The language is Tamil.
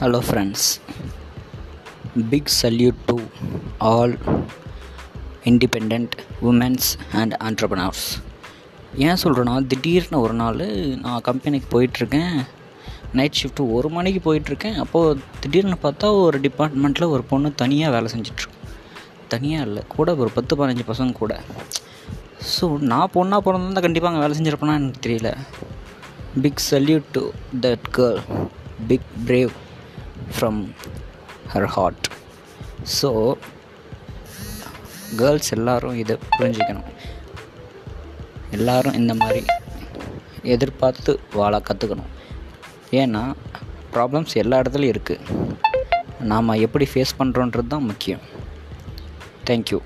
Hello friends big salute to all independent women's and entrepreneurs ஏன் சொல்கிறேன்னா திடீர்னு ஒரு நாள் நான் கம்பெனிக்கு போயிட்டுருக்கேன். நைட் ஷிஃப்ட்டு ஒரு மணிக்கு போயிட்டுருக்கேன். அப்போது திடீர்னு பார்த்தா ஒரு டிபார்ட்மெண்ட்டில் ஒரு பொண்ணு தனியாக வேலை செஞ்சிட்ருக்கு. தனியாக இல்லை கூட ஒரு பத்து பதினஞ்சு பசங்க கூட. ஸோ நான் பொண்ணாக பிறந்திருந்தா கண்டிப்பாக அங்கே வேலை செஞ்சிருப்பேனா எனக்கு தெரியல. Big salute to that girl big brave from her heart so girls எல்லாரும் இதை புரிஞ்சுக்கணும். எல்லோரும் இந்த மாதிரி எதிர்பார்த்து வாழ கற்றுக்கணும் ஏன்னா ப்ராப்ளம்ஸ் எல்லா இடத்துலையும் இருக்குது நாம் எப்படி ஃபேஸ் பண்ணுறோன்றது தான் முக்கியம். தேங்க்யூ